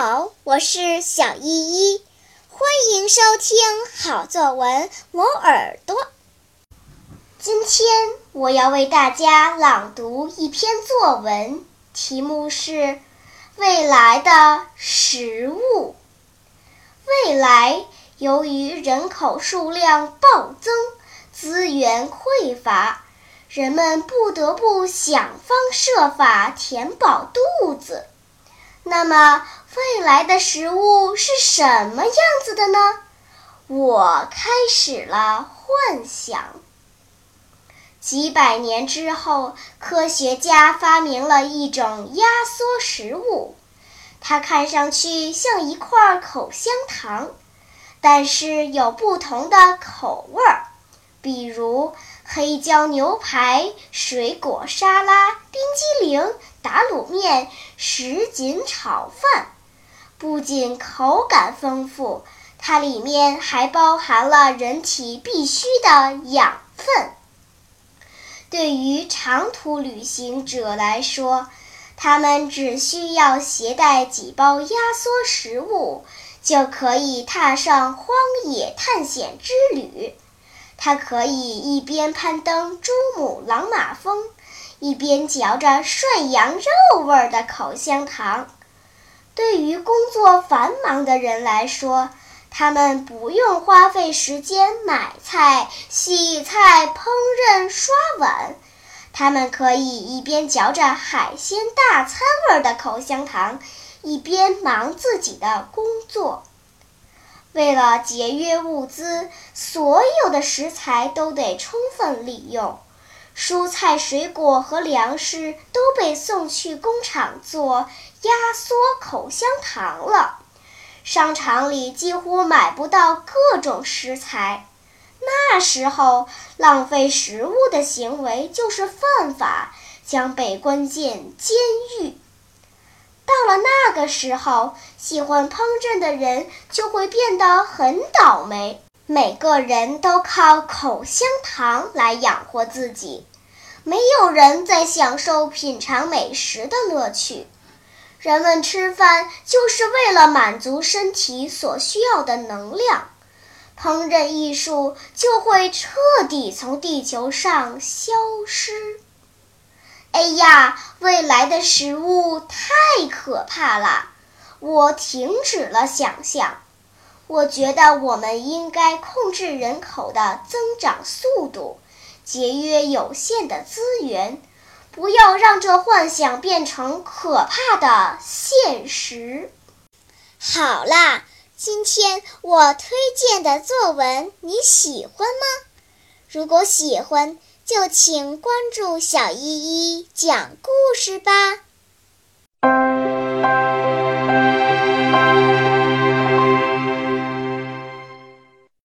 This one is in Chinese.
好，我是小依依，欢迎收听好作文磨耳朵。今天我要为大家朗读一篇作文，题目是《未来的食物》。未来由于人口数量暴增，资源匮乏，人们不得不想方设法填饱肚子。那么，未来的食物是什么样子的呢？我开始了幻想。几百年之后，科学家发明了一种压缩食物，它看上去像一块口香糖，但是有不同的口味儿，比如黑椒牛排、水果沙拉、冰激凌。打卤面、什锦炒饭，不仅口感丰富，它里面还包含了人体必需的养分。对于长途旅行者来说，他们只需要携带几包压缩食物，就可以踏上荒野探险之旅。它可以一边攀登珠穆朗玛峰。一边嚼着涮羊肉味儿的口香糖，对于工作繁忙的人来说，他们不用花费时间买菜、洗菜、烹饪、刷碗，他们可以一边嚼着海鲜大餐味儿的口香糖，一边忙自己的工作。为了节约物资，所有的食材都得充分利用。蔬菜、水果和粮食都被送去工厂做压缩口香糖了。商场里几乎买不到各种食材。那时候，浪费食物的行为就是犯法，将被关进监狱。到了那个时候，喜欢烹饪的人就会变得很倒霉。每个人都靠口香糖来养活自己，没有人在享受品尝美食的乐趣。人们吃饭就是为了满足身体所需要的能量，烹饪艺术就会彻底从地球上消失。哎呀，未来的食物太可怕了！我停止了想象。我觉得我们应该控制人口的增长速度，节约有限的资源，不要让这幻想变成可怕的现实。好啦，今天我推荐的作文你喜欢吗？如果喜欢，就请关注小依依讲故事吧。